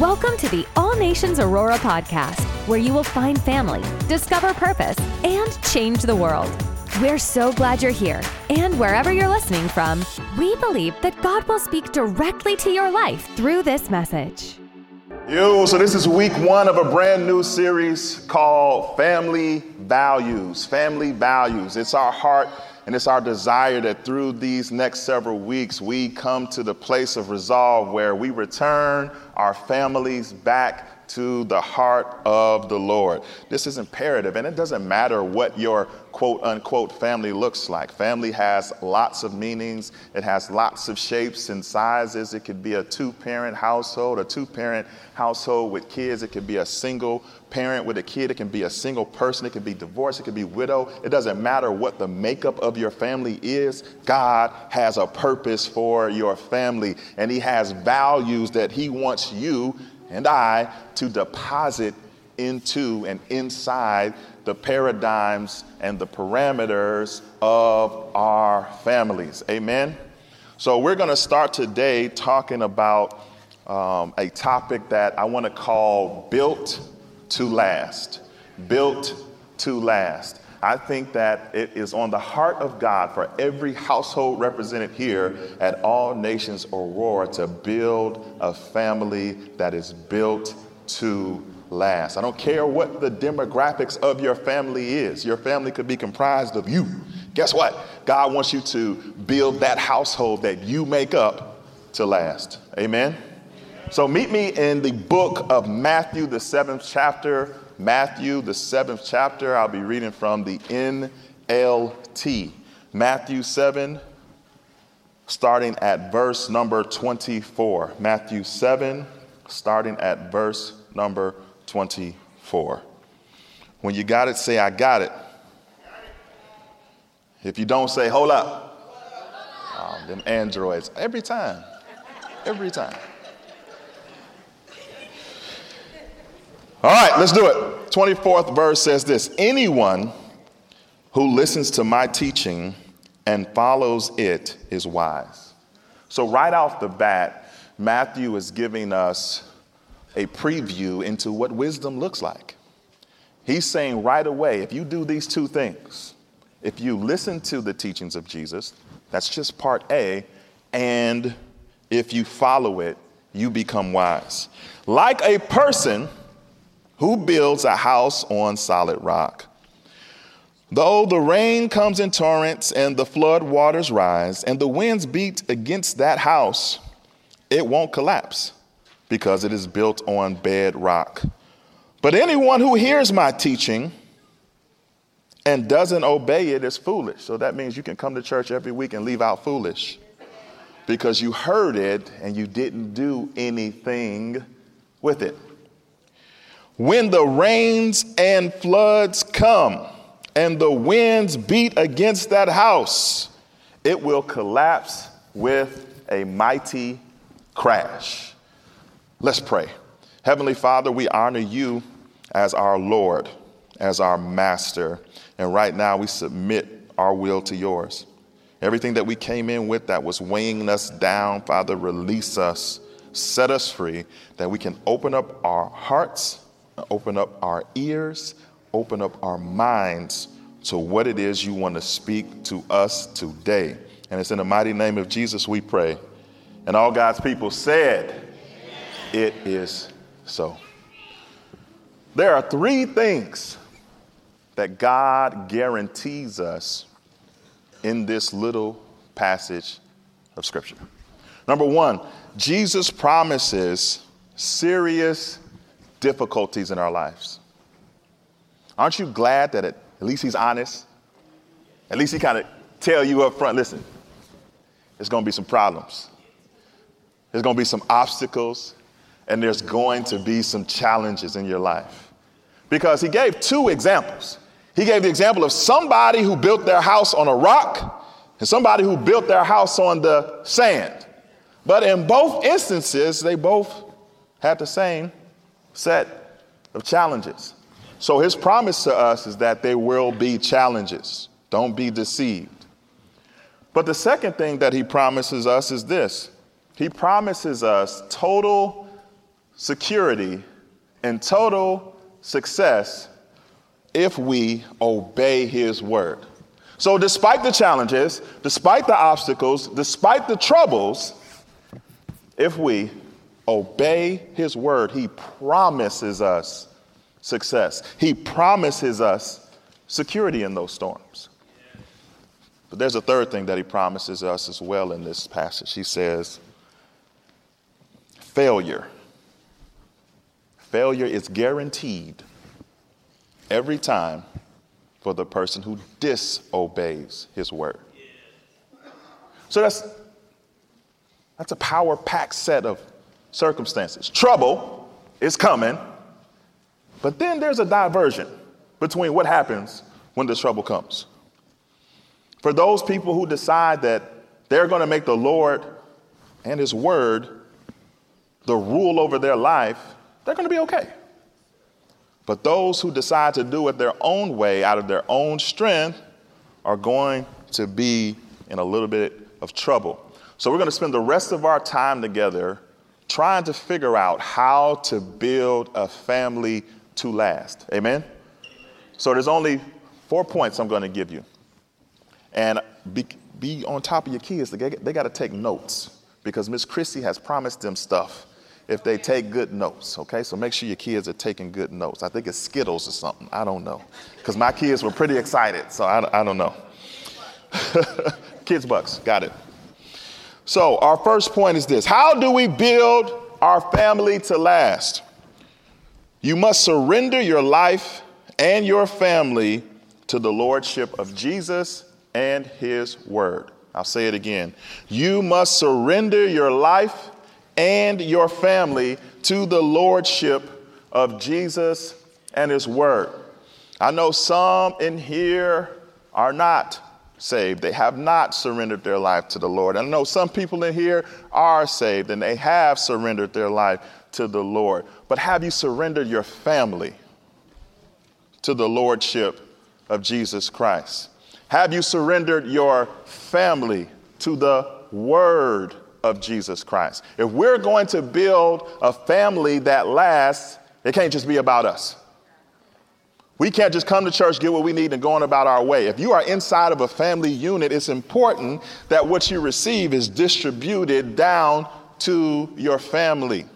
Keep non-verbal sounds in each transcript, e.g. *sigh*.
Welcome to the All Nations Aurora podcast, where you will find family, discover purpose, and change the world. We're so glad you're here. And wherever you're listening from, we believe that God will speak directly to your life through this message. Yo, so this is week one of a brand new series called Family Values. Family Values. It's our heart and it's our desire that through these next several weeks, we come to the place of resolve where we return our families back to the heart of the Lord. This is imperative, and it doesn't matter what your quote unquote family looks like. Family has lots of meanings, it has lots of shapes and sizes. It could be a two parent household, a two parent household with kids, it could be a single parent with a kid, it can be a single person, it can be divorced, it can be widow. It doesn't matter what the makeup of your family is. God has a purpose for your family, and He has values that He wants you and I to deposit into and inside the paradigms and the parameters of our families. Amen. So, we're going to start today talking about um, a topic that I want to call built to last. Built to last. I think that it is on the heart of God for every household represented here at All Nations Aurora to build a family that is built to last. I don't care what the demographics of your family is. Your family could be comprised of you. Guess what? God wants you to build that household that you make up to last. Amen. So meet me in the book of Matthew, the seventh chapter, Matthew, the seventh chapter. I'll be reading from the NLT. Matthew 7, starting at verse number 24. Matthew 7, starting at verse number 24. When you got it, say, I got it. If you don't say, hold up. Oh, them androids. Every time. Every time. All right, let's do it. 24th verse says this Anyone who listens to my teaching and follows it is wise. So, right off the bat, Matthew is giving us a preview into what wisdom looks like. He's saying right away if you do these two things, if you listen to the teachings of Jesus, that's just part A, and if you follow it, you become wise. Like a person who builds a house on solid rock. Though the rain comes in torrents and the flood waters rise and the winds beat against that house, it won't collapse because it is built on bedrock. But anyone who hears my teaching and doesn't obey it is foolish. So that means you can come to church every week and leave out foolish because you heard it and you didn't do anything with it. When the rains and floods come and the winds beat against that house, it will collapse with a mighty crash. Let's pray. Heavenly Father, we honor you as our Lord, as our Master, and right now we submit our will to yours. Everything that we came in with that was weighing us down, Father, release us, set us free, that we can open up our hearts open up our ears, open up our minds to what it is you want to speak to us today. And it's in the mighty name of Jesus we pray. And all God's people said, It is so. There are three things that God guarantees us in this little passage of Scripture. Number one, Jesus promises serious difficulties in our lives. Aren't you glad that at least he's honest? At least he kind of tell you up front, listen, there's going to be some problems. There's going to be some obstacles and there's going to be some challenges in your life. Because he gave two examples. He gave the example of somebody who built their house on a rock and somebody who built their house on the sand. But in both instances, they both had the same set of challenges. So his promise to us is that there will be challenges. Don't be deceived. But the second thing that he promises us is this he promises us total security, and total success if we obey His word. So, despite the challenges, despite the obstacles, despite the troubles, if we obey His word, He promises us success. He promises us security in those storms. But there's a third thing that He promises us as well in this passage. He says, failure. Failure is guaranteed every time for the person who disobeys his word. So that's, that's a power packed set of circumstances. Trouble is coming, but then there's a diversion between what happens when the trouble comes. For those people who decide that they're going to make the Lord and his word the rule over their life, they're going to be okay. But those who decide to do it their own way, out of their own strength, are going to be in a little bit of trouble. So we're going to spend the rest of our time together trying to figure out how to build a family to last. Amen? So there's only four points I'm going to give you. And be, be on top of your kids. They, they got to take notes because Miss Christie has promised them stuff if they take good notes, okay? So make sure your kids are taking good notes. I think it's Skittles or something. I don't know. Because my kids were pretty excited, so I, I don't know. *laughs* kids Bucks, got it. So our first point is this How do we build our family to last? You must surrender your life and your family to the lordship of Jesus and his word. I'll say it again. You must surrender your life and your family to the lordship of Jesus and his word. I know some in here are not saved. They have not surrendered their life to the Lord. I know some people in here are saved and they have surrendered their life to the Lord. But have you surrendered your family to the lordship of Jesus Christ? Have you surrendered your family to the word of Jesus Christ. If we're going to build a family that lasts, it can't just be about us. We can't just come to church, get what we need, and go on about our way. If you are inside of a family unit, it's important that what you receive is distributed down to your family.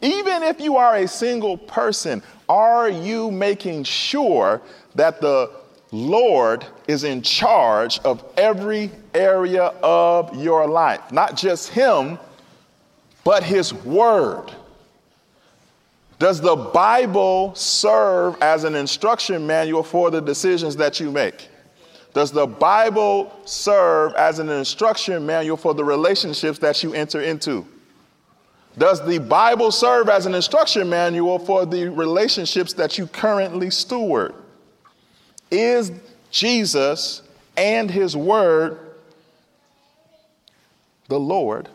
Even if you are a single person, are you making sure that the Lord is in charge of every area of your life. Not just Him, but His Word. Does the Bible serve as an instruction manual for the decisions that you make? Does the Bible serve as an instruction manual for the relationships that you enter into? Does the Bible serve as an instruction manual for the relationships that you currently steward? Is Jesus and his word the Lord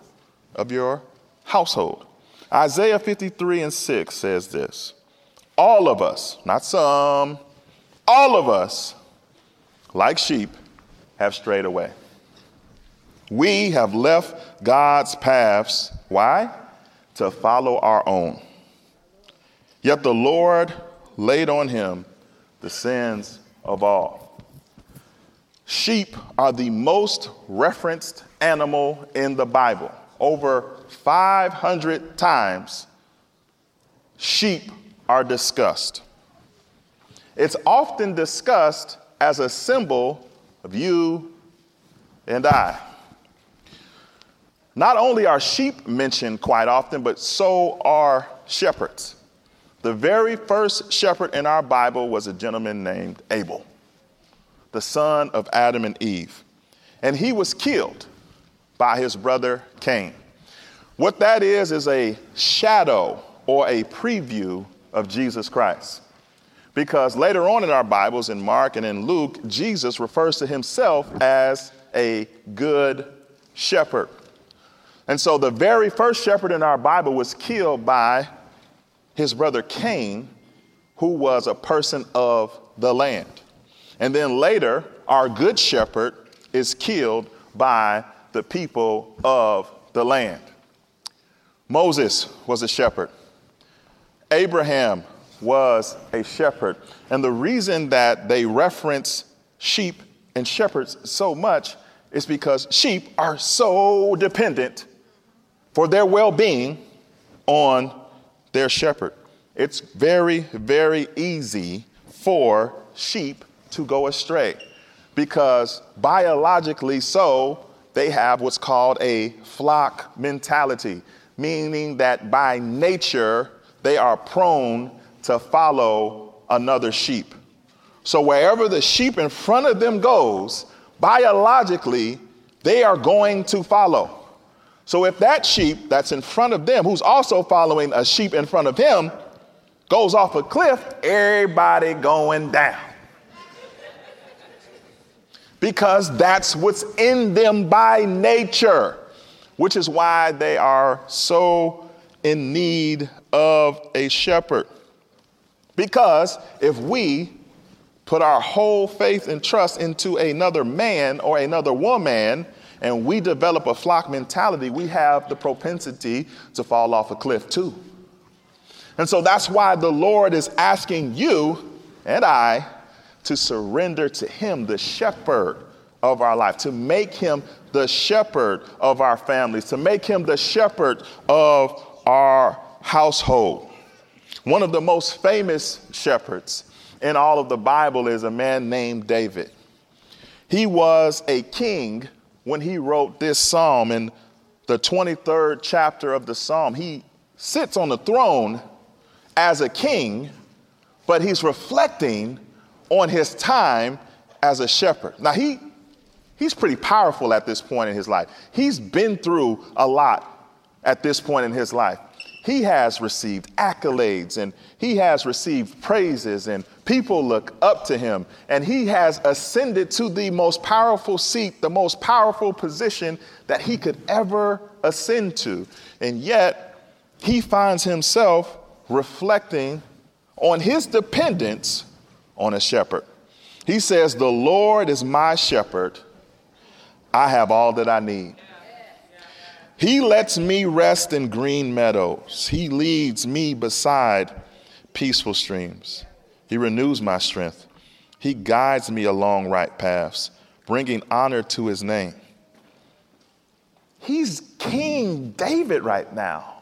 of your household? Isaiah 53 and 6 says this All of us, not some, all of us, like sheep, have strayed away. We have left God's paths. Why? To follow our own. Yet the Lord laid on him the sins of all. Sheep are the most referenced animal in the Bible. Over 500 times, sheep are discussed. It's often discussed as a symbol of you and I. Not only are sheep mentioned quite often, but so are shepherds. The very first shepherd in our Bible was a gentleman named Abel, the son of Adam and Eve. And he was killed by his brother Cain. What that is, is a shadow or a preview of Jesus Christ. Because later on in our Bibles, in Mark and in Luke, Jesus refers to himself as a good shepherd. And so the very first shepherd in our Bible was killed by his brother Cain, who was a person of the land. And then later, our good shepherd is killed by the people of the land. Moses was a shepherd. Abraham was a shepherd. And the reason that they reference sheep and shepherds so much is because sheep are so dependent for their well being on their shepherd. It's very, very easy for sheep to go astray because biologically so, they have what's called a flock mentality, meaning that by nature they are prone to follow another sheep. So wherever the sheep in front of them goes, biologically, they are going to follow. So if that sheep that's in front of them, who's also following a sheep in front of him, goes off a cliff, everybody going down. Because that's what's in them by nature, which is why they are so in need of a shepherd. Because if we put our whole faith and trust into another man or another woman, and we develop a flock mentality, we have the propensity to fall off a cliff too. And so that's why the Lord is asking you and I to surrender to Him, the shepherd of our life, to make Him the shepherd of our families, to make Him the shepherd of our household. One of the most famous shepherds in all of the Bible is a man named David. He was a king when he wrote this psalm in the 23rd chapter of the psalm. He sits on the throne as a king, but he's reflecting on his time as a shepherd. Now, he, he's pretty powerful at this point in his life. He's been through a lot at this point in his life he has received accolades and he has received praises and people look up to him and he has ascended to the most powerful seat, the most powerful position that he could ever ascend to. And yet he finds himself reflecting on his dependence on a shepherd. He says, The Lord is my shepherd. I have all that I need. He lets me rest in green meadows. He leads me beside peaceful streams. He renews my strength. He guides me along right paths, bringing honor to his name. He's King David right now.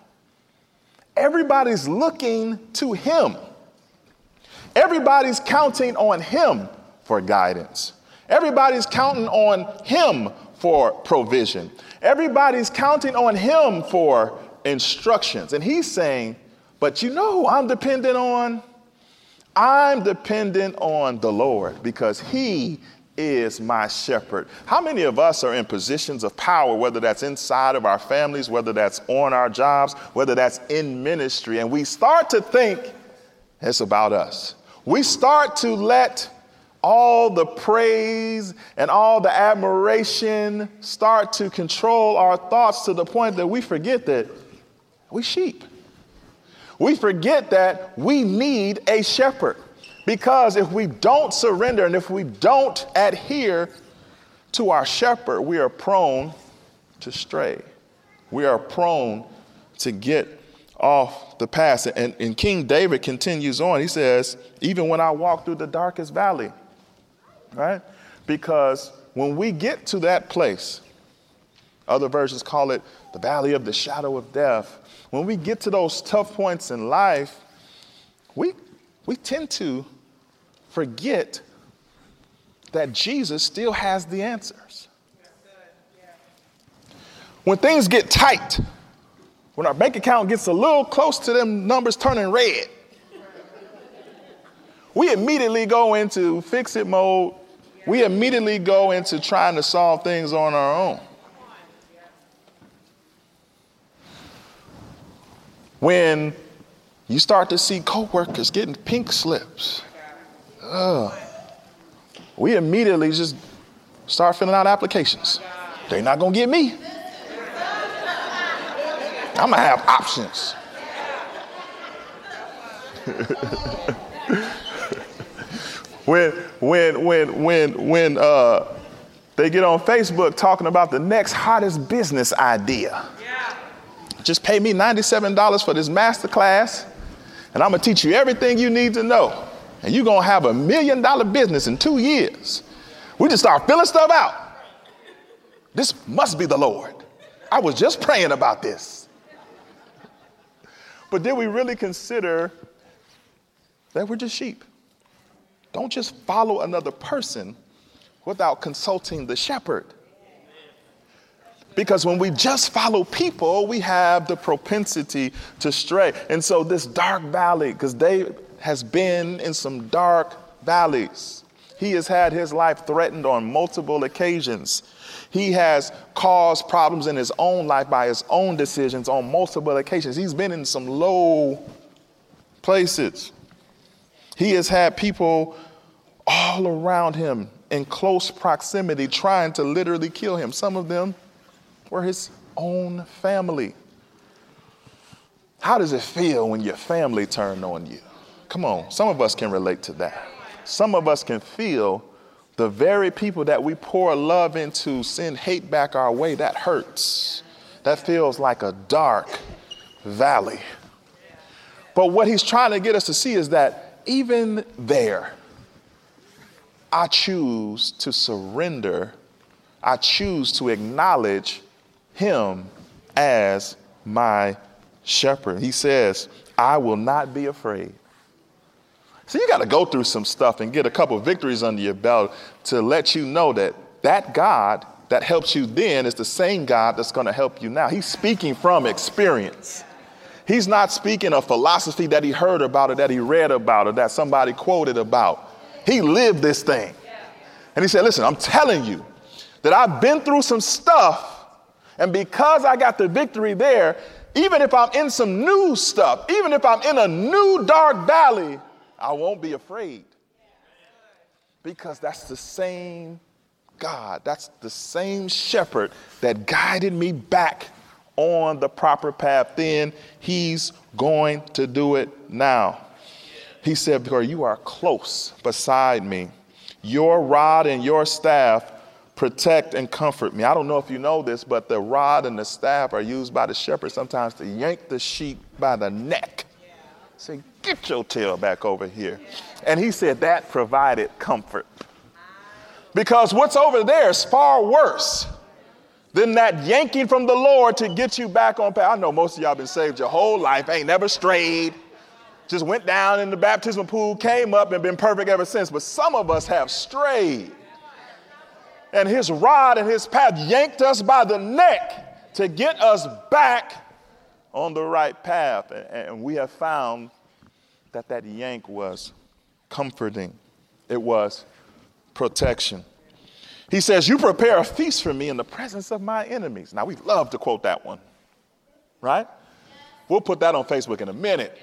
Everybody's looking to him. Everybody's counting on him for guidance. Everybody's counting on him for provision. Everybody's counting on him for instructions. And he's saying, But you know who I'm dependent on? I'm dependent on the Lord because he is my shepherd. How many of us are in positions of power, whether that's inside of our families, whether that's on our jobs, whether that's in ministry, and we start to think it's about us? We start to let all the praise and all the admiration start to control our thoughts to the point that we forget that we sheep. We forget that we need a shepherd. Because if we don't surrender and if we don't adhere to our shepherd, we are prone to stray. We are prone to get off the path. And, and King David continues on. He says, Even when I walk through the darkest valley, right? Because when we get to that place, other versions call it the valley of the shadow of death. When we get to those tough points in life, we, we tend to forget that Jesus still has the answers. When things get tight, when our bank account gets a little close to them numbers turning red, we immediately go into fix it mode we immediately go into trying to solve things on our own. When you start to see coworkers getting pink slips, uh, we immediately just start filling out applications. They're not gonna get me. I'm gonna have options. when when when when when uh, they get on Facebook talking about the next hottest business idea. Yeah. Just pay me $97 for this master class, and I'm gonna teach you everything you need to know. And you're gonna have a million dollar business in two years. We just start filling stuff out. This must be the Lord. I was just praying about this. But did we really consider that we're just sheep? Don't just follow another person without consulting the shepherd. Because when we just follow people, we have the propensity to stray. And so, this dark valley, because David has been in some dark valleys, he has had his life threatened on multiple occasions. He has caused problems in his own life by his own decisions on multiple occasions. He's been in some low places. He has had people all around him in close proximity trying to literally kill him. Some of them were his own family. How does it feel when your family turned on you? Come on, some of us can relate to that. Some of us can feel the very people that we pour love into send hate back our way. That hurts. That feels like a dark valley. But what he's trying to get us to see is that even there, I choose to surrender. I choose to acknowledge him as my shepherd. He says, I will not be afraid. So you got to go through some stuff and get a couple victories under your belt to let you know that that God that helps you then is the same God that's going to help you now. He's speaking from experience. He's not speaking a philosophy that he heard about or that he read about or that somebody quoted about. He lived this thing. And he said, Listen, I'm telling you that I've been through some stuff and because I got the victory there, even if I'm in some new stuff, even if I'm in a new dark valley, I won't be afraid. Because that's the same God, that's the same shepherd that guided me back on the proper path then. He's going to do it now. He said, Because you are close beside me. Your rod and your staff protect and comfort me. I don't know if you know this, but the rod and the staff are used by the shepherd sometimes to yank the sheep by the neck. Say, get your tail back over here. And he said that provided comfort. Because what's over there is far worse than that yanking from the Lord to get you back on path. I know most of y'all been saved your whole life, ain't never strayed, just went down in the baptismal pool, came up, and been perfect ever since. But some of us have strayed and his rod and his path yanked us by the neck to get us back on the right path. And we have found that that yank was comforting, it was protection. He says, You prepare a feast for me in the presence of my enemies. Now, we love to quote that one, right? We'll put that on Facebook in a minute.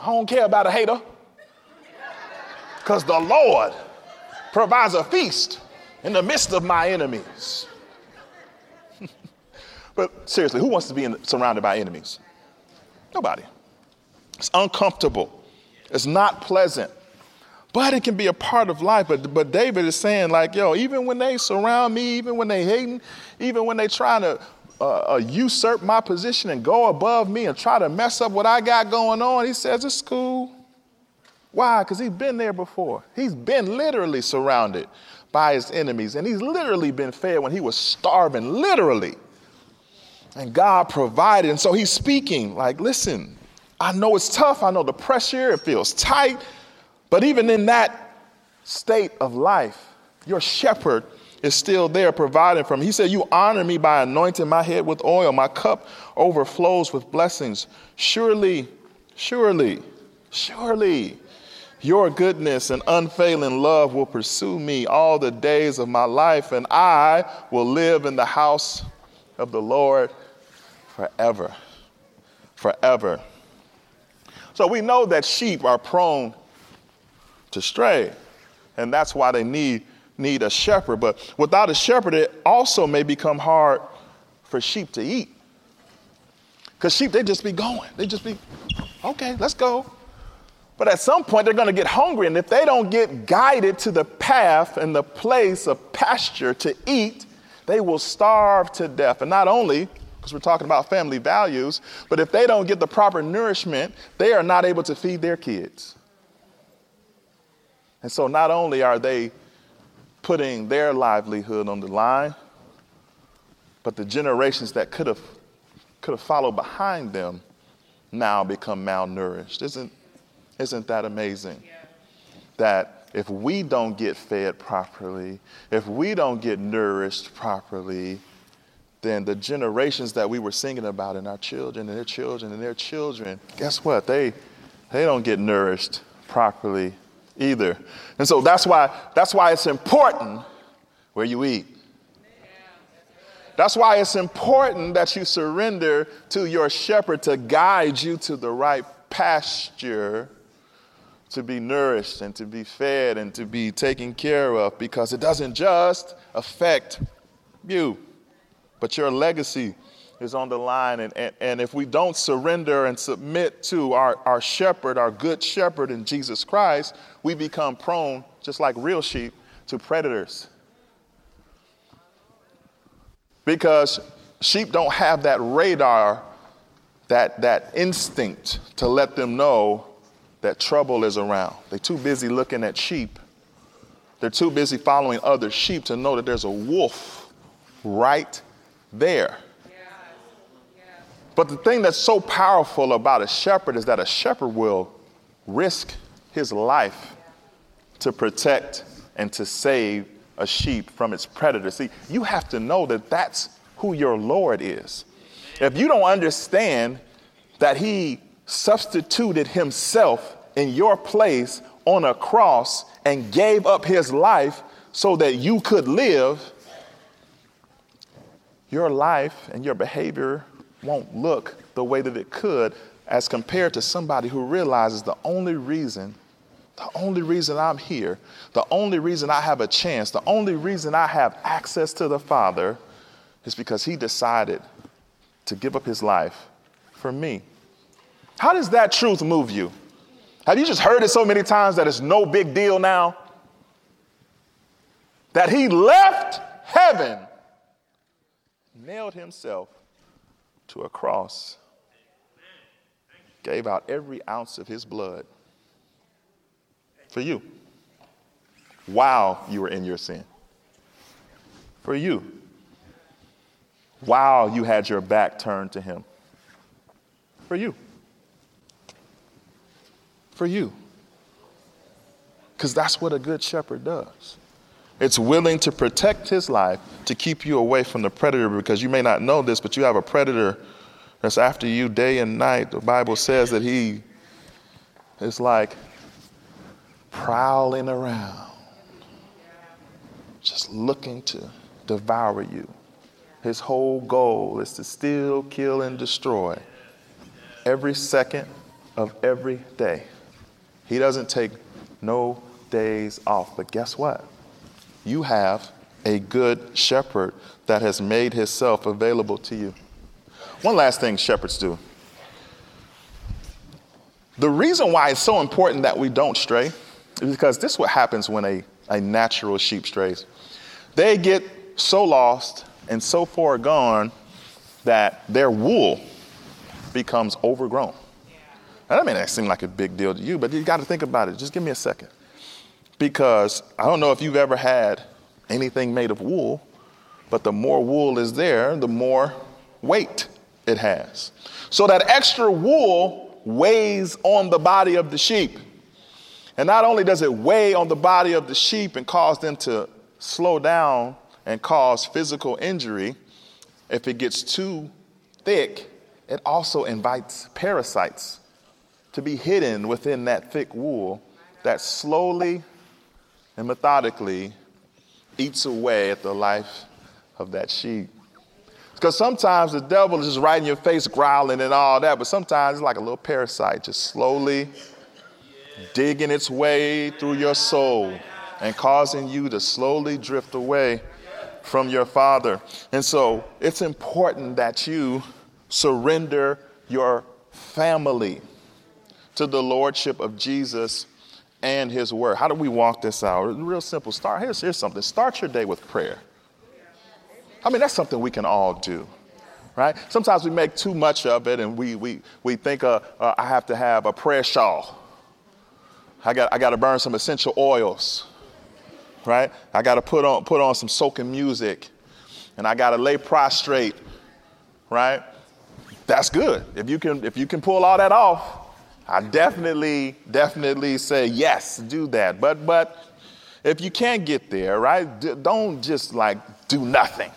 I don't care about a hater because the Lord provides a feast in the midst of my enemies. *laughs* but seriously, who wants to be in, surrounded by enemies? Nobody. It's uncomfortable. It's not pleasant. But it can be a part of life. But, but David is saying, like, yo, even when they surround me, even when they hating, even when they trying to uh, uh, usurp my position and go above me and try to mess up what I got going on, he says, it's cool. Why? Because he's been there before. He's been literally surrounded by his enemies. And he's literally been fed when he was starving, literally. And God provided. And so he's speaking like, listen, I know it's tough. I know the pressure, it feels tight. But even in that state of life, your shepherd is still there providing for me. He said, You honor me by anointing my head with oil. My cup overflows with blessings. Surely, surely, surely your goodness and unfailing love will pursue me all the days of my life, and I will live in the house of the Lord forever. Forever. So we know that sheep are prone to stray, and that's why they need, need a shepherd. But without a shepherd, it also may become hard for sheep to eat. Because sheep, they just be going. They just be, okay, let's go. But at some point, they're going to get hungry. And if they don't get guided to the path and the place of pasture to eat, they will starve to death. And not only because we're talking about family values. But if they don't get the proper nourishment, they are not able to feed their kids. And so not only are they putting their livelihood on the line, but the generations that could have could have followed behind them now become malnourished. Isn't isn't that amazing? That if we don't get fed properly, if we don't get nourished properly, then the generations that we were singing about and our children and their children and their children, guess what? They they don't get nourished properly either. And so that's why that's why it's important where you eat. That's why it's important that you surrender to your shepherd to guide you to the right pasture to be nourished and to be fed and to be taken care of because it doesn't just affect you, but your legacy is on the line. And, and, and if we don't surrender and submit to our, our shepherd, our good shepherd in Jesus Christ, we become prone, just like real sheep, to predators. Because sheep don't have that radar, that, that instinct to let them know that trouble is around. They're too busy looking at sheep. They're too busy following other sheep to know that there's a wolf right there. But the thing that's so powerful about a shepherd is that a shepherd will risk his life to protect and to save a sheep from its predator. See, you have to know that that's who your Lord is. If you don't understand that he substituted himself in your place on a cross and gave up his life so that you could live, your life and your behavior won't look the way that it could as compared to somebody who realizes the only reason the only reason I'm here, the only reason I have a chance, the only reason I have access to the Father is because He decided to give up His life for me. How does that truth move you? Have you just heard it so many times that it's no big deal now? That He left heaven, nailed Himself to a cross, gave out every ounce of his blood for you while you were in your sin. For you. While you had your back turned to him. For you. For you. Because that's what a good shepherd does. It's willing to protect his life to keep you away from the predator because you may not know this, but you have a predator that's after you day and night. The Bible says that he is like prowling around, just looking to devour you. His whole goal is to steal, kill, and destroy every second of every day. He doesn't take no days off. But guess what? You have a good shepherd that has made himself available to you. One last thing shepherds do. The reason why it's so important that we don't stray is because this is what happens when a, a natural sheep strays. They get so lost and so far gone that their wool becomes overgrown. And that may not seem like a big deal to you, but you got to think about it. Just give me a second. Because I don't know if you've ever had anything made of wool, but the more wool is there, the more weight it has. So that extra wool weighs on the body of the sheep. And not only does it weigh on the body of the sheep and cause them to slow down and cause physical injury, if it gets too thick, it also invites parasites to be hidden within that thick wool that slowly and methodically eats away at the life of that sheep. Because sometimes the devil is just right in your face, growling and all that, but sometimes it's like a little parasite just slowly digging its way through your soul and causing you to slowly drift away from your Father. And so it's important that you surrender your family to the Lordship of Jesus and His Word. How do we walk this out? Real simple. Start here's, here's something. Start your day with prayer. I mean, that's something we can all do, right? Sometimes we make too much of it and we, we, we think uh, uh, I have to have a prayer shawl. I got, I got to burn some essential oils, right? I got to put on, put on some soaking music and I got to lay prostrate, right? That's good. If you can, if you can pull all that off, I definitely, definitely say yes, do that. But, but if you can't get there, right, d- don't just like do nothing,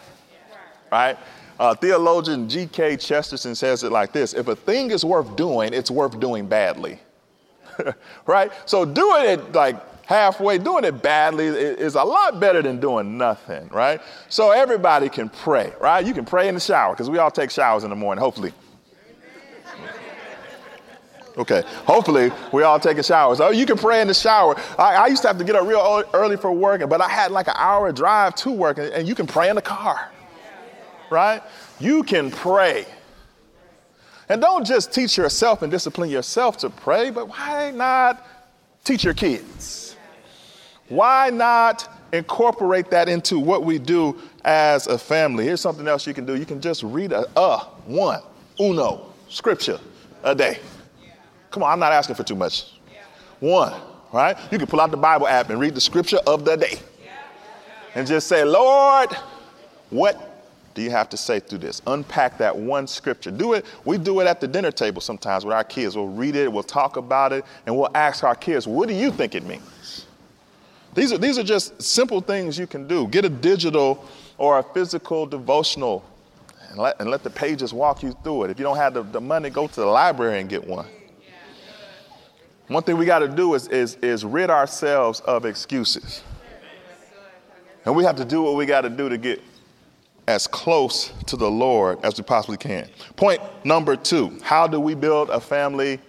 right? Uh, theologian G.K. Chesterton says it like this If a thing is worth doing, it's worth doing badly. *laughs* right? So doing it like halfway, doing it badly is a lot better than doing nothing, right? So everybody can pray, right? You can pray in the shower because we all take showers in the morning, hopefully. Okay, hopefully we all take a shower. So you can pray in the shower. I, I, used to have to get up real early for work, but I had like an hour drive to work, and you can pray in the car, right? You can pray. And don't just teach yourself and discipline yourself to pray, but why not teach your kids? Why not incorporate that into what we do as a family? Here's something else you can do. You can just read a, a one, uno, scripture a day. Come on, I'm not asking for too much. One, right? You can pull out the Bible app and read the scripture of the day. And just say, Lord, what do you have to say through this? Unpack that one scripture. Do it. We do it at the dinner table sometimes with our kids. We'll read it, we'll talk about it, and we'll ask our kids, what do you think it means? These are, these are just simple things you can do. Get a digital or a physical devotional and let, and let the pages walk you through it. If you don't have the, the money, go to the library and get one. One thing we got to do is, is, is rid ourselves of excuses. And we have to do what we got to do to get as close to the Lord as we possibly can. Point number two how do we build a family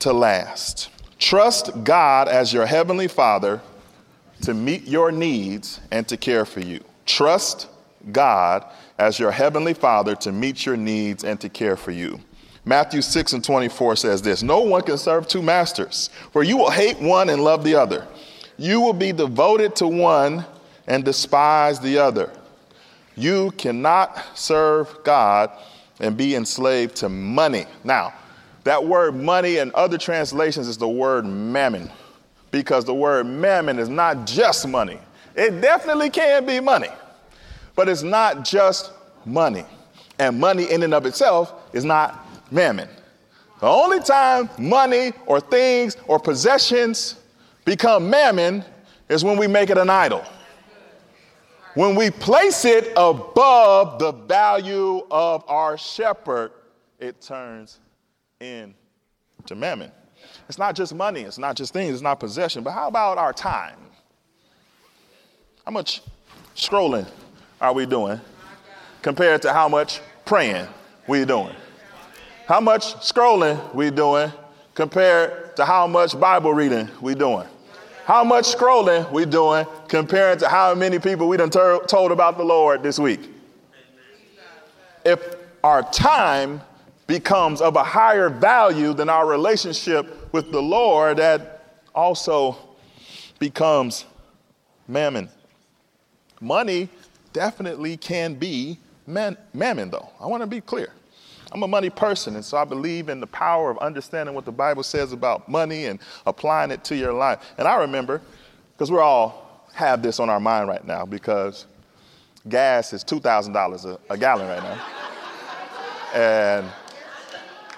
to last? Trust God as your heavenly Father to meet your needs and to care for you. Trust God as your heavenly Father to meet your needs and to care for you. Matthew 6 and 24 says this No one can serve two masters, for you will hate one and love the other. You will be devoted to one and despise the other. You cannot serve God and be enslaved to money. Now, that word money in other translations is the word mammon, because the word mammon is not just money. It definitely can be money, but it's not just money. And money in and of itself is not mammon. The only time money or things or possessions become mammon is when we make it an idol. When we place it above the value of our shepherd, it turns into mammon. It's not just money, it's not just things, it's not possession, but how about our time? How much scrolling are we doing compared to how much praying we're doing? How much scrolling we doing compared to how much Bible reading we doing? How much scrolling we doing compared to how many people we done ter- told about the Lord this week? If our time becomes of a higher value than our relationship with the Lord, that also becomes mammon. Money definitely can be man- mammon, though. I want to be clear. I'm a money person, and so I believe in the power of understanding what the Bible says about money and applying it to your life. And I remember, because we all have this on our mind right now, because gas is $2,000 a, a gallon right now. and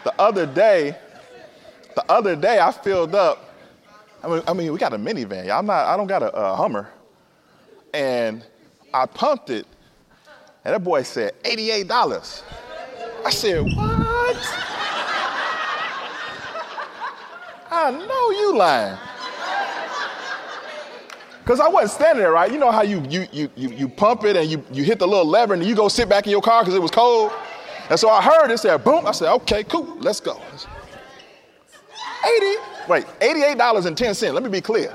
the other day, the other day I filled up. I mean, I mean we got a minivan. I'm not. I don't got a, a Hummer. And I pumped it, and that boy said eighty-eight dollars. I said, What? I know you lying. Because I wasn't standing there, right? You know how you, you, you, you, you pump it and you, you hit the little lever and you go sit back in your car because it was cold? And so I heard it said, boom. I said, okay, cool, let's go. 80, wait, $88.10. Let me be clear.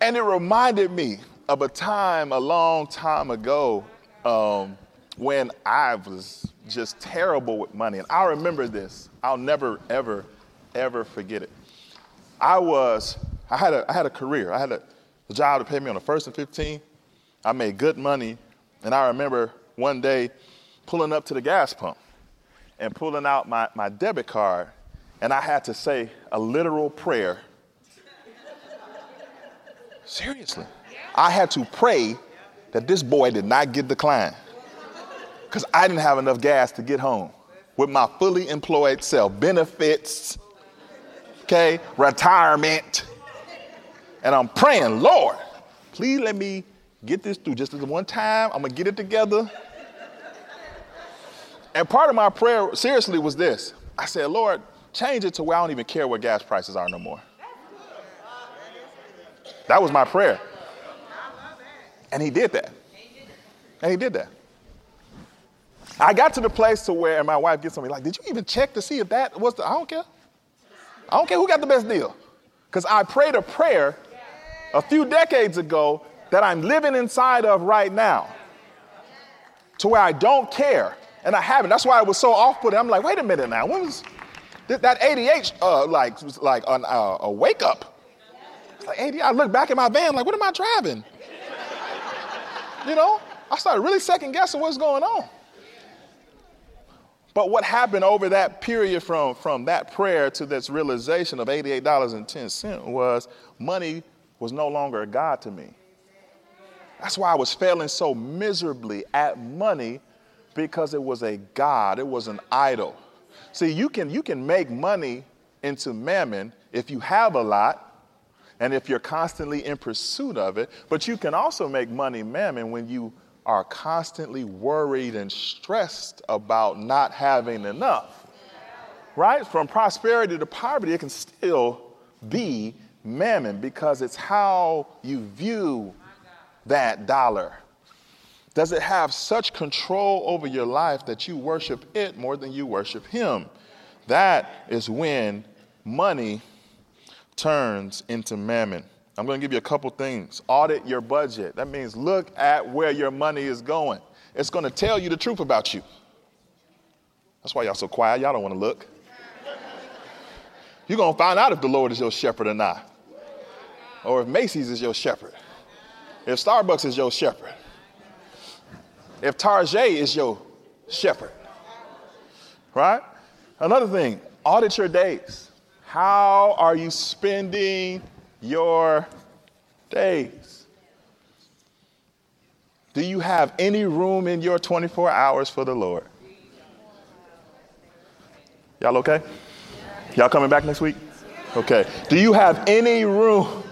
And it reminded me of a time a long time ago um, when I was just terrible with money. And I remember this. I'll never, ever, ever forget it. I was, I had a, I had a career. I had a, a job to pay me on the first and 15. I made good money. And I remember one day pulling up to the gas pump and pulling out my, my debit card, and I had to say a literal prayer. Seriously. I had to pray that this boy did not get declined because I didn't have enough gas to get home with my fully employed self, benefits, okay, retirement. And I'm praying, Lord, please let me get this through just this one time. I'm gonna get it together. And part of my prayer, seriously, was this I said, Lord, change it to where I don't even care what gas prices are no more. That was my prayer. And he did that. And he did that. I got to the place to where my wife gets on me like, did you even check to see if that was the, I don't care. I don't care who got the best deal. Because I prayed a prayer a few decades ago that I'm living inside of right now to where I don't care. And I haven't. That's why I was so off putting. I'm like, wait a minute now. When was that 88 uh, like, was like an, uh, a wake up? It's like 80. I look back at my van, like, what am I driving? you know, I started really second guessing what's going on. But what happened over that period from, from that prayer to this realization of $88.10 was money was no longer a God to me. That's why I was failing so miserably at money because it was a God, it was an idol. See, you can, you can make money into mammon if you have a lot and if you're constantly in pursuit of it, but you can also make money mammon when you are constantly worried and stressed about not having enough. Right? From prosperity to poverty, it can still be mammon because it's how you view that dollar. Does it have such control over your life that you worship it more than you worship Him? That is when money turns into mammon. I'm going to give you a couple things. Audit your budget. That means look at where your money is going. It's going to tell you the truth about you. That's why y'all so quiet. Y'all don't want to look. You're going to find out if the Lord is your shepherd or not, or if Macy's is your shepherd, if Starbucks is your shepherd, if Target is your shepherd. Right? Another thing, audit your days. How are you spending your days? Do you have any room in your 24 hours for the Lord? Y'all okay? Y'all coming back next week? Okay. Do you have any room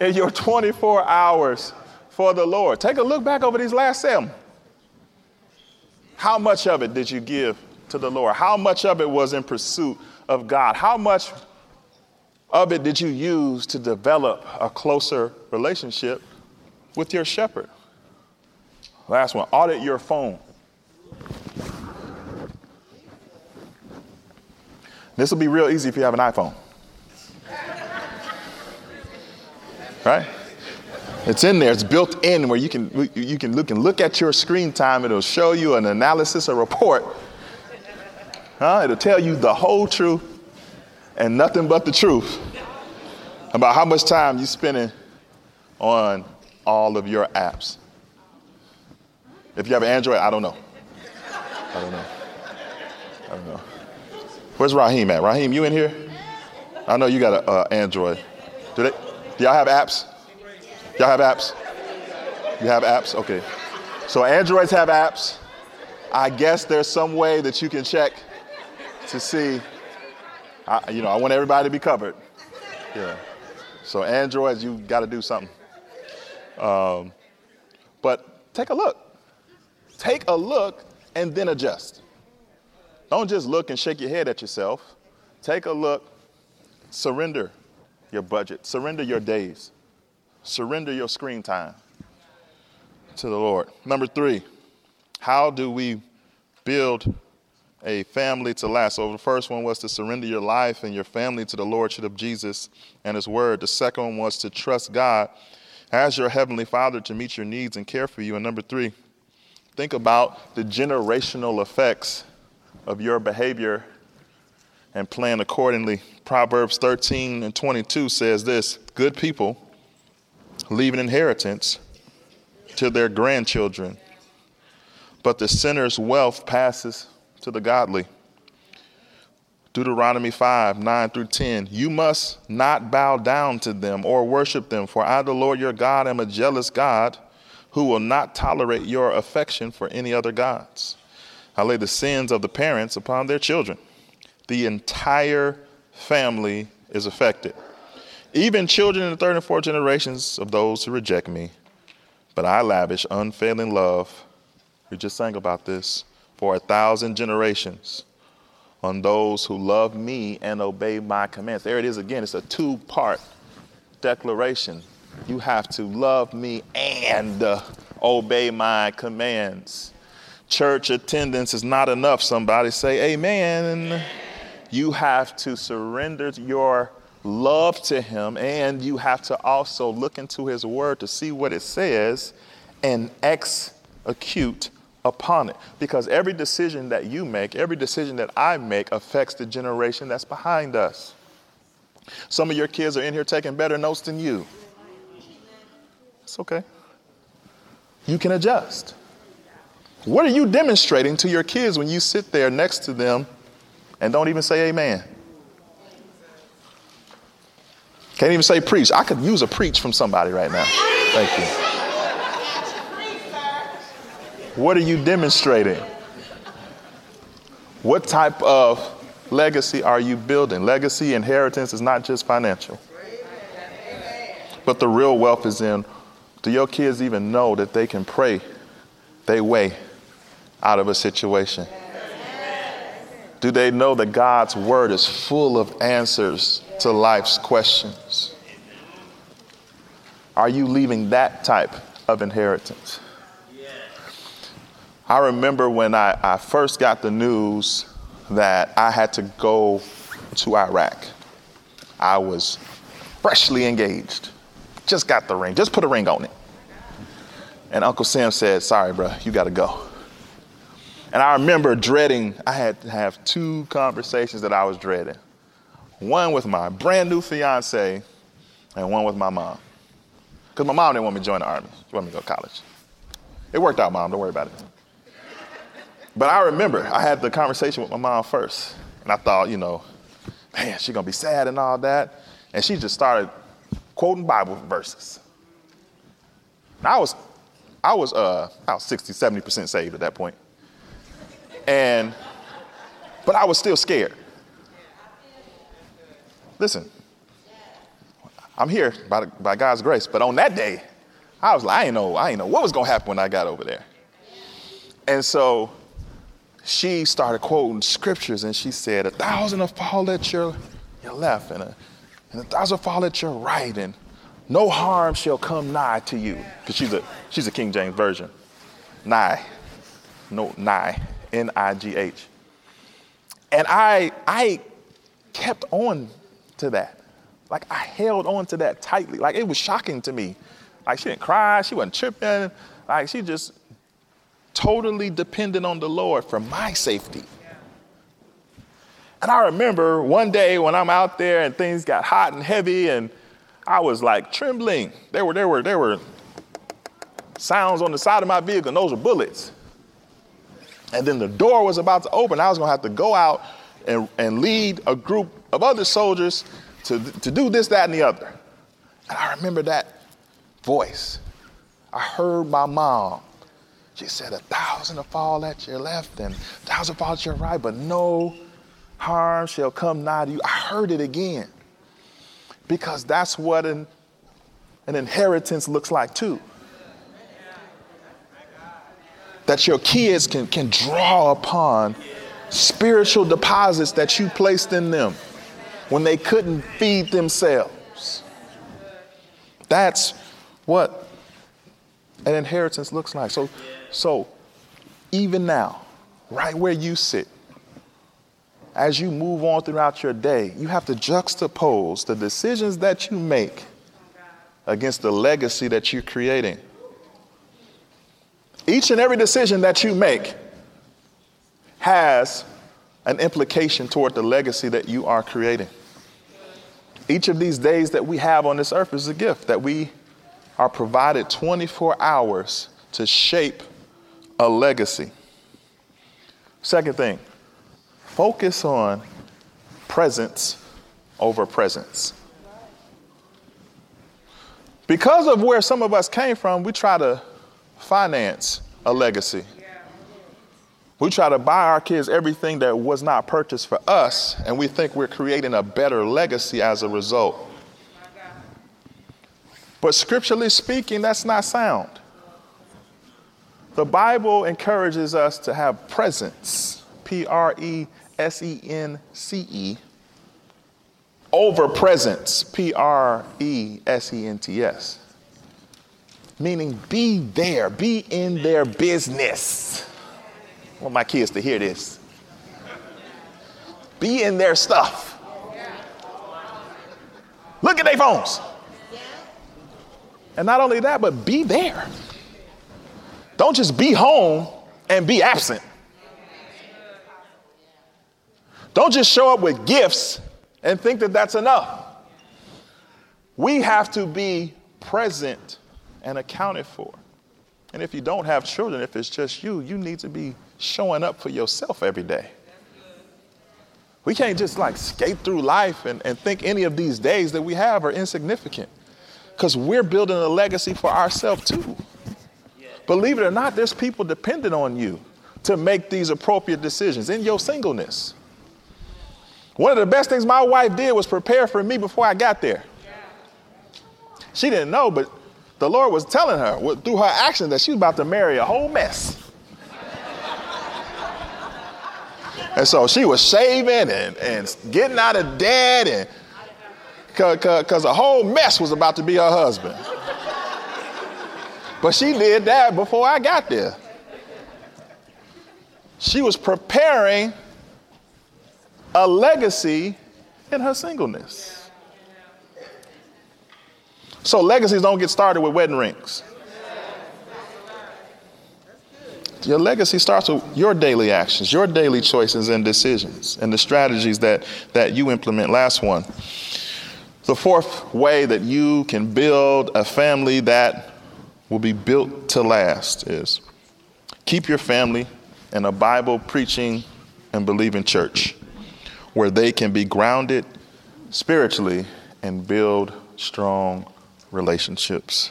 in your 24 hours for the Lord? Take a look back over these last seven. How much of it did you give to the Lord? How much of it was in pursuit of God? How much of it did you use to develop a closer relationship with your shepherd? Last one audit your phone. This will be real easy if you have an iPhone. Right? It's in there. It's built in where you can you can look and look at your screen time. It'll show you an analysis, a report. Huh? It'll tell you the whole truth and nothing but the truth about how much time you're spending on all of your apps. If you have an Android, I don't know. I don't know. I don't know. Where's Raheem at? Raheem, you in here? I know you got an uh, Android. Do they? Do y'all have apps? Y'all have apps? You have apps? Okay. So Androids have apps. I guess there's some way that you can check to see. I, you know, I want everybody to be covered. Yeah. So Androids, you got to do something. Um, but take a look. Take a look and then adjust. Don't just look and shake your head at yourself. Take a look. Surrender your budget. Surrender your days. Surrender your screen time to the Lord. Number three, how do we build a family to last? So the first one was to surrender your life and your family to the Lordship of Jesus and His Word. The second one was to trust God as your Heavenly Father to meet your needs and care for you. And number three, think about the generational effects of your behavior and plan accordingly. Proverbs 13 and 22 says this Good people leave an inheritance to their grandchildren, but the sinner's wealth passes to the godly. Deuteronomy 5 9 through 10. You must not bow down to them or worship them, for I, the Lord your God, am a jealous God who will not tolerate your affection for any other gods. I lay the sins of the parents upon their children. The entire family is affected, even children in the third and fourth generations of those who reject me. But I lavish unfailing love. We just sang about this for a thousand generations on those who love me and obey my commands. There it is again. It's a two part declaration. You have to love me and uh, obey my commands. Church attendance is not enough. Somebody say, Amen. You have to surrender your love to Him, and you have to also look into His Word to see what it says and execute upon it. Because every decision that you make, every decision that I make, affects the generation that's behind us. Some of your kids are in here taking better notes than you. It's okay. You can adjust. What are you demonstrating to your kids when you sit there next to them and don't even say amen? Can't even say preach. I could use a preach from somebody right now. Thank you. What are you demonstrating? What type of legacy are you building? Legacy, inheritance is not just financial. But the real wealth is in do your kids even know that they can pray their way out of a situation? Do they know that God's word is full of answers to life's questions? Are you leaving that type of inheritance? I remember when I, I first got the news that I had to go to Iraq. I was freshly engaged, just got the ring, just put a ring on it. And Uncle Sam said, Sorry, bro, you got to go. And I remember dreading, I had to have two conversations that I was dreading one with my brand new fiance, and one with my mom. Because my mom didn't want me to join the army, she wanted me to go to college. It worked out, mom, don't worry about it. But I remember I had the conversation with my mom first, and I thought, you know, man, she's gonna be sad and all that. And she just started quoting Bible verses. I was, I was, uh, I was 60, 70% saved at that point. And, but I was still scared. Listen, I'm here by, by God's grace, but on that day, I was like, I ain't know, I ain't know what was gonna happen when I got over there. And so she started quoting scriptures and she said, A thousand will fall at your, your left and a, and a thousand fall at your right, and no harm shall come nigh to you. Because she's a, she's a King James Version. Nigh. No, nigh. N I G H. And I, I kept on to that. Like I held on to that tightly. Like it was shocking to me. Like she didn't cry, she wasn't tripping. Like she just totally dependent on the Lord for my safety. And I remember one day when I'm out there and things got hot and heavy and I was like trembling. There were, there were, there were sounds on the side of my vehicle, and those were bullets. And then the door was about to open. I was gonna have to go out and, and lead a group of other soldiers to, to do this, that, and the other. And I remember that voice. I heard my mom she said, A thousand will fall at your left and a thousand fall at your right, but no harm shall come nigh to you. I heard it again because that's what an, an inheritance looks like, too. That your kids can, can draw upon spiritual deposits that you placed in them when they couldn't feed themselves. That's what an inheritance looks like. So so, even now, right where you sit, as you move on throughout your day, you have to juxtapose the decisions that you make against the legacy that you're creating. Each and every decision that you make has an implication toward the legacy that you are creating. Each of these days that we have on this earth is a gift that we are provided 24 hours to shape a legacy. Second thing, focus on presence over presents. Because of where some of us came from, we try to finance a legacy. We try to buy our kids everything that was not purchased for us, and we think we're creating a better legacy as a result. But scripturally speaking, that's not sound. The Bible encourages us to have presence, P R E S E N C E, over presents, P R E S E N T S. Meaning be there, be in their business. I want my kids to hear this. Be in their stuff. Look at their phones. And not only that, but be there. Don't just be home and be absent. Don't just show up with gifts and think that that's enough. We have to be present and accounted for. And if you don't have children, if it's just you, you need to be showing up for yourself every day. We can't just like skate through life and, and think any of these days that we have are insignificant because we're building a legacy for ourselves too. Believe it or not, there's people dependent on you to make these appropriate decisions in your singleness. One of the best things my wife did was prepare for me before I got there. She didn't know, but the Lord was telling her through her actions that she was about to marry a whole mess. And so she was shaving and, and getting out of debt and because a whole mess was about to be her husband. But she did that before I got there. She was preparing a legacy in her singleness. So legacies don't get started with wedding rings. Your legacy starts with your daily actions, your daily choices and decisions, and the strategies that, that you implement. Last one. The fourth way that you can build a family that will be built to last is keep your family in a Bible preaching and believing church where they can be grounded spiritually and build strong relationships.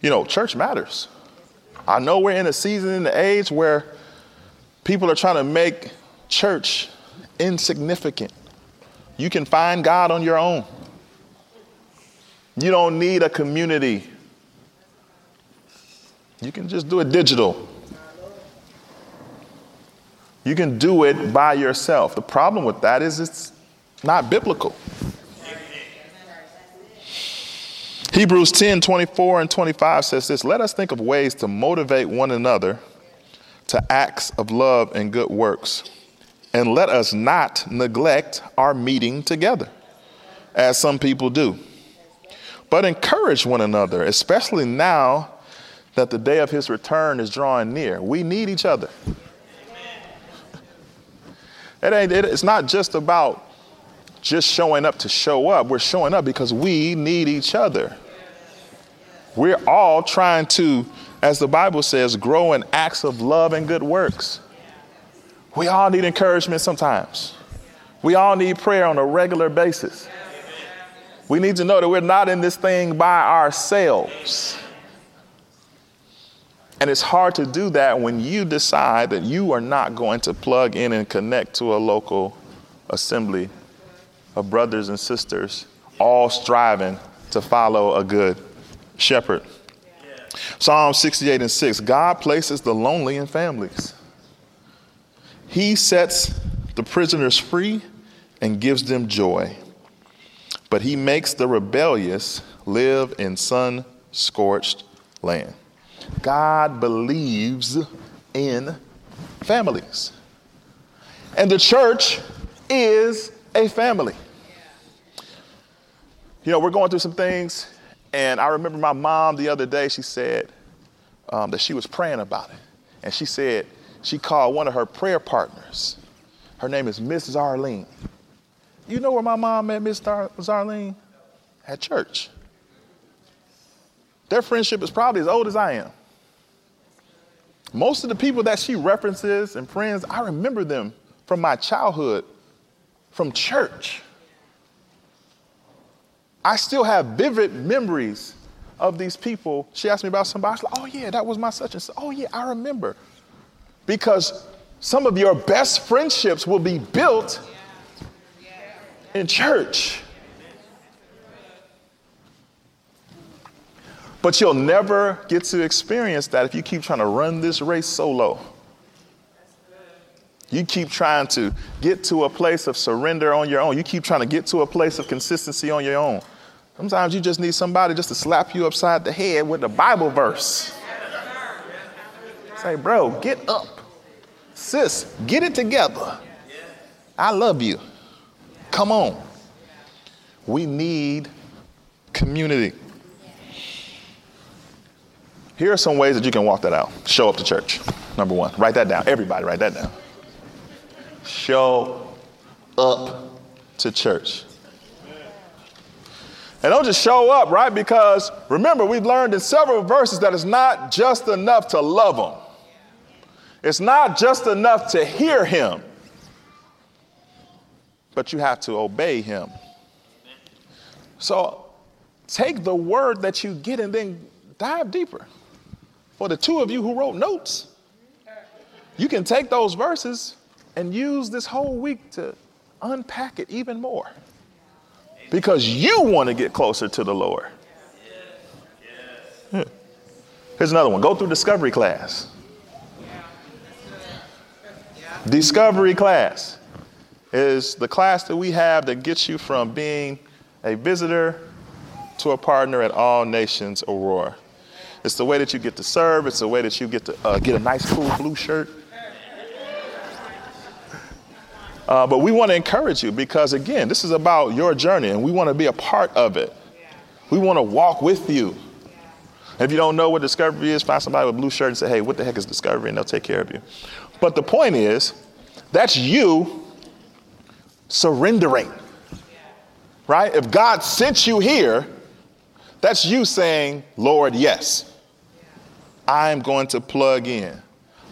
You know, church matters. I know we're in a season in the age where people are trying to make church insignificant. You can find God on your own. You don't need a community. You can just do it digital. You can do it by yourself. The problem with that is it's not biblical. Hebrews 10 24 and 25 says this Let us think of ways to motivate one another to acts of love and good works. And let us not neglect our meeting together, as some people do, but encourage one another, especially now that the day of his return is drawing near. We need each other. It ain't, it, it's not just about just showing up to show up. We're showing up because we need each other. We're all trying to, as the Bible says, grow in acts of love and good works. We all need encouragement sometimes. We all need prayer on a regular basis. We need to know that we're not in this thing by ourselves. And it's hard to do that when you decide that you are not going to plug in and connect to a local assembly of brothers and sisters, all striving to follow a good shepherd. Psalm 68 and 6 God places the lonely in families. He sets the prisoners free and gives them joy. But he makes the rebellious live in sun scorched land. God believes in families. And the church is a family. You know, we're going through some things and I remember my mom the other day, she said um, that she was praying about it. And she said she called one of her prayer partners. Her name is Miss Zarlene. You know where my mom met Miss Zarlene? At church. Their friendship is probably as old as I am. Most of the people that she references and friends, I remember them from my childhood, from church. I still have vivid memories of these people. She asked me about somebody. Like, oh, yeah, that was my such and such. Oh, yeah, I remember. Because some of your best friendships will be built in church. But you'll never get to experience that if you keep trying to run this race solo. You keep trying to get to a place of surrender on your own. You keep trying to get to a place of consistency on your own. Sometimes you just need somebody just to slap you upside the head with a Bible verse. Say, bro, get up. Sis, get it together. I love you. Come on. We need community. Here are some ways that you can walk that out. Show up to church. Number one. Write that down. Everybody, write that down. Show up to church. And don't just show up, right? Because remember, we've learned in several verses that it's not just enough to love Him, it's not just enough to hear Him, but you have to obey Him. So take the word that you get and then dive deeper. For the two of you who wrote notes, you can take those verses and use this whole week to unpack it even more because you want to get closer to the Lord. Hmm. Here's another one go through discovery class. Discovery class is the class that we have that gets you from being a visitor to a partner at All Nations Aurora. It's the way that you get to serve. It's the way that you get to uh, get a nice, cool blue shirt. *laughs* Uh, but we want to encourage you because, again, this is about your journey and we want to be a part of it. We want to walk with you. If you don't know what discovery is, find somebody with a blue shirt and say, hey, what the heck is discovery? And they'll take care of you. But the point is, that's you surrendering, right? If God sent you here, that's you saying, Lord, yes. I am going to plug in.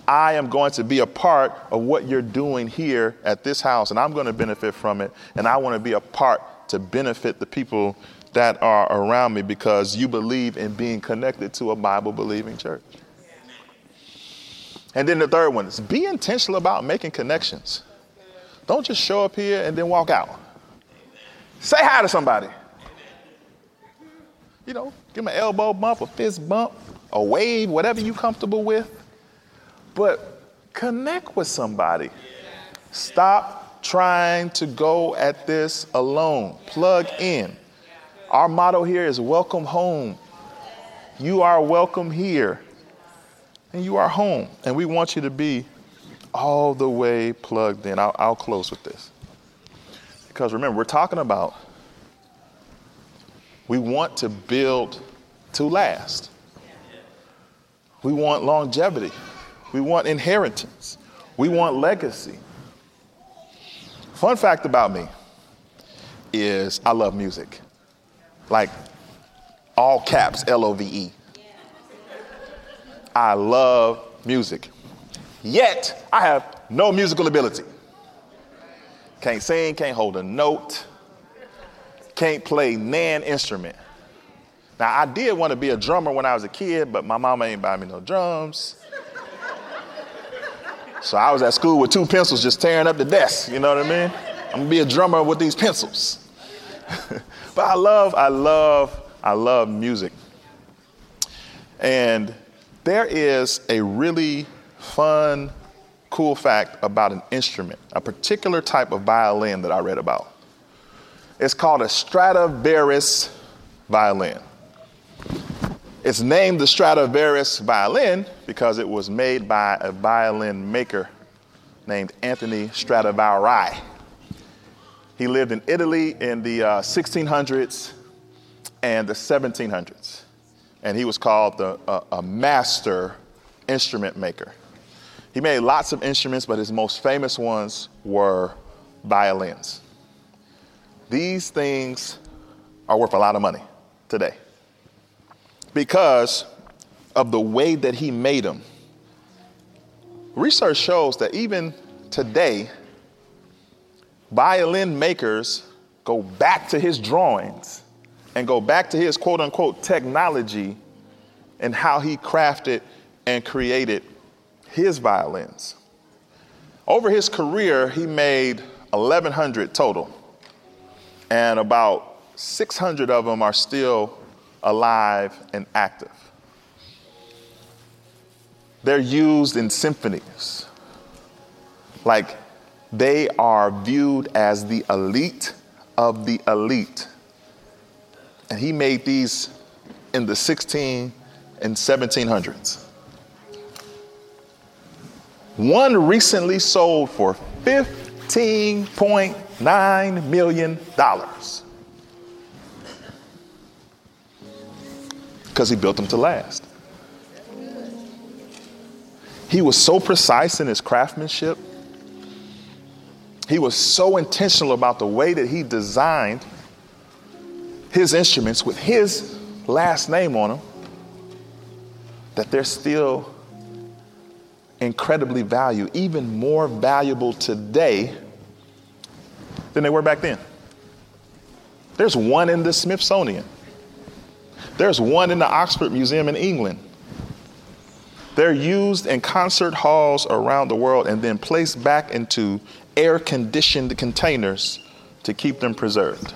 I am going to be a part of what you're doing here at this house, and I'm going to benefit from it. And I want to be a part to benefit the people that are around me because you believe in being connected to a Bible believing church. And then the third one is be intentional about making connections. Don't just show up here and then walk out. Say hi to somebody. You know, give them an elbow bump, a fist bump, a wave, whatever you're comfortable with. But connect with somebody. Stop trying to go at this alone. Plug in. Our motto here is welcome home. You are welcome here. And you are home. And we want you to be all the way plugged in. I'll, I'll close with this. Because remember, we're talking about we want to build to last. We want longevity. We want inheritance. We want legacy. Fun fact about me is I love music. Like all caps, L O V E. I love music. Yet, I have no musical ability. Can't sing, can't hold a note, can't play nan instrument. Now, I did want to be a drummer when I was a kid, but my mama ain't buy me no drums. So I was at school with two pencils just tearing up the desk, you know what I mean? I'm gonna be a drummer with these pencils. *laughs* but I love, I love, I love music. And there is a really fun, cool fact about an instrument, a particular type of violin that I read about. It's called a Stradivarius violin. It's named the Stradivarius violin because it was made by a violin maker named Anthony Stradivari. He lived in Italy in the uh, 1600s and the 1700s, and he was called the, uh, a master instrument maker. He made lots of instruments, but his most famous ones were violins. These things are worth a lot of money today because of the way that he made them research shows that even today, violin makers go back to his drawings and go back to his quote unquote technology and how he crafted and created his violins. Over his career, he made 1,100 total, and about 600 of them are still alive and active. They're used in symphonies. Like they are viewed as the elite of the elite. And he made these in the 16 and 1700s. One recently sold for $15.9 million. Because he built them to last. He was so precise in his craftsmanship. He was so intentional about the way that he designed his instruments with his last name on them that they're still incredibly valuable, even more valuable today than they were back then. There's one in the Smithsonian. There's one in the Oxford Museum in England. They're used in concert halls around the world and then placed back into air conditioned containers to keep them preserved.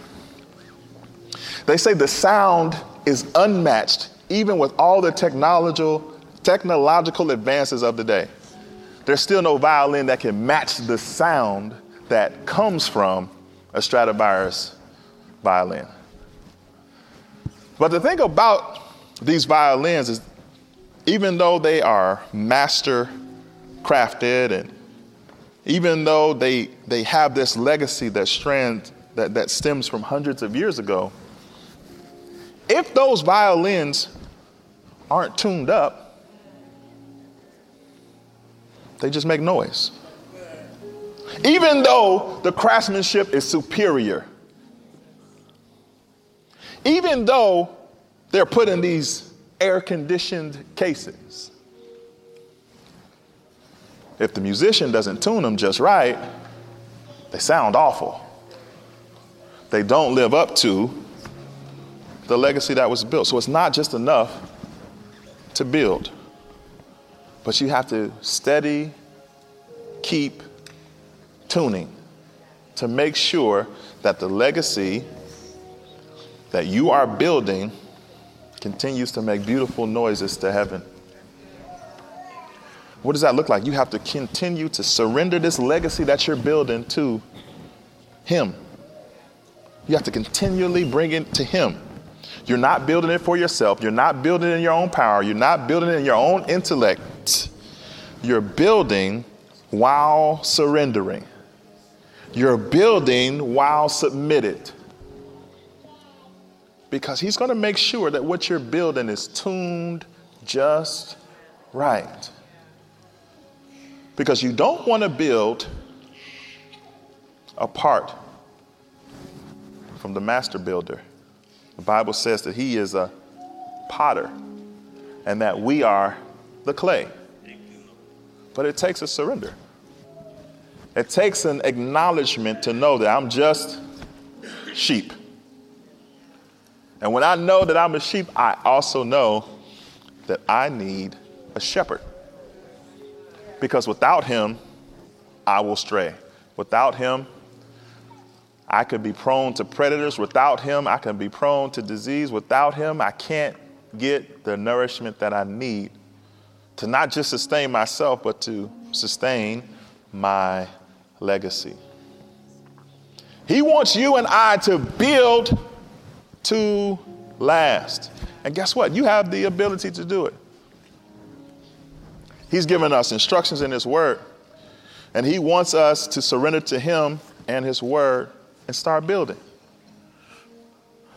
They say the sound is unmatched even with all the technological, technological advances of the day. There's still no violin that can match the sound that comes from a Stradivarius violin. But the thing about these violins is even though they are master crafted and even though they, they have this legacy that, strand, that, that stems from hundreds of years ago, if those violins aren't tuned up, they just make noise. Even though the craftsmanship is superior, even though they're put in these air conditioned cases, if the musician doesn't tune them just right, they sound awful. They don't live up to the legacy that was built. So it's not just enough to build. But you have to steady, keep tuning to make sure that the legacy that you are building continues to make beautiful noises to heaven. What does that look like? You have to continue to surrender this legacy that you're building to Him. You have to continually bring it to Him. You're not building it for yourself. You're not building it in your own power. You're not building it in your own intellect. You're building while surrendering. You're building while submitted. Because he's going to make sure that what you're building is tuned just right. Because you don't want to build apart from the master builder. The Bible says that He is a potter and that we are the clay. But it takes a surrender. It takes an acknowledgement to know that I'm just sheep. And when I know that I'm a sheep, I also know that I need a shepherd. Because without him, I will stray. Without him, I could be prone to predators. Without him, I can be prone to disease. Without him, I can't get the nourishment that I need to not just sustain myself, but to sustain my legacy. He wants you and I to build to last. And guess what? You have the ability to do it. He's given us instructions in His Word, and He wants us to surrender to Him and His Word and start building.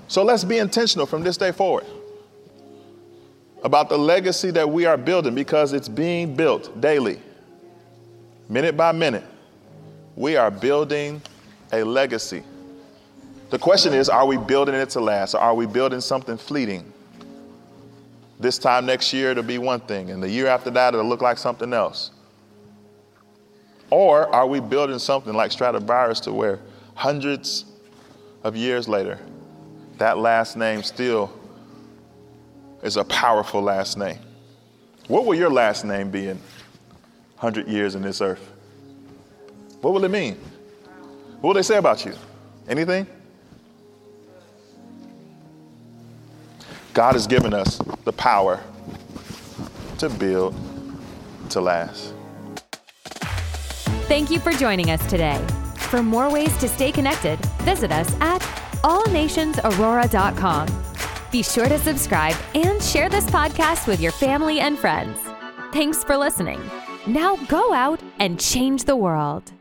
So let's be intentional from this day forward about the legacy that we are building because it's being built daily, minute by minute. We are building a legacy. The question is are we building it to last or are we building something fleeting? This time next year, it'll be one thing, and the year after that, it'll look like something else. Or are we building something like Stradivarius to where hundreds of years later, that last name still is a powerful last name? What will your last name be in 100 years in this earth? What will it mean? What will they say about you? Anything? God has given us the power to build, to last. Thank you for joining us today. For more ways to stay connected, visit us at allnationsaurora.com. Be sure to subscribe and share this podcast with your family and friends. Thanks for listening. Now go out and change the world.